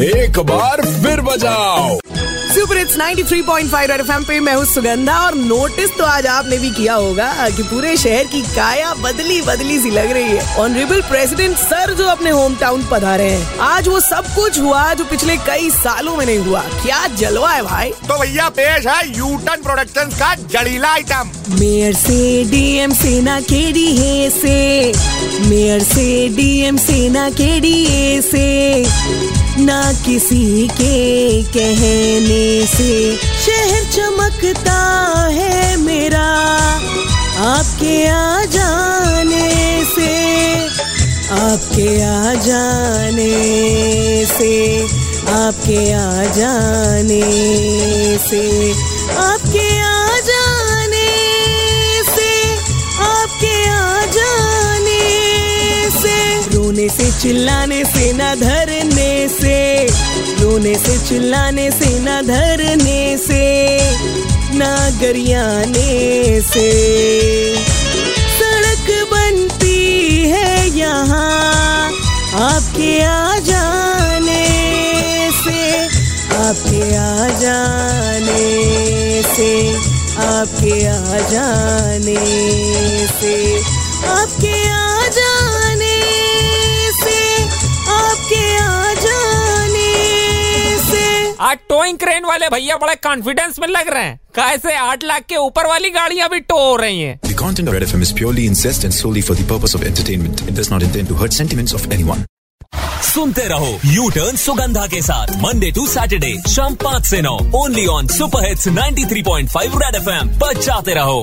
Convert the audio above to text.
एक बार फिर बजाओ। सुपर इट्स 93.5 रेड एफएम पे मैं हूँ सुगंधा और नोटिस तो आज आपने भी किया होगा कि पूरे शहर की काया बदली बदली सी लग रही है। ऑनरेबल प्रेसिडेंट सर जो अपने होम टाउन पधारे हैं आज वो सब कुछ हुआ जो पिछले कई सालों में नहीं हुआ। क्या जलवा है भाई? तो भैया पेश है यूटन प्रोडक्शन का जड़ीला आइटम मेयर से डीएम सेना के डी से। मेयर से डीएम सेना के डी से। ना किसी के कहने से शहर चमकता है मेरा। आपके आ जाने से, आपके आ जाने से, आपके आ जाने से, आपके आ जाने से, आपके आ जाने से। रोने से, चिल्लाने से, न से चिल्लाने से, ना धरने से, ना गरियाने से। सड़क बनती है यहाँ आपके आ जाने से, आपके आ जाने से, आपके आ जाने से, आपके आ जाने आज टोइंग क्रेन वाले भैया बड़े कॉन्फिडेंस में लग रहे हैं कैसे आठ लाख के ऊपर वाली गाड़ियाँ भी टो हो रही हैं The content of Red FM is purely incest and solely for the purpose of entertainment. It does not intend to hurt sentiments of anyone. सुनते रहो यू टर्न सुगंधा के साथ मंडे टू सैटरडे शाम पाँच से नौ only on super hits 93.5 red FM बजाते रहो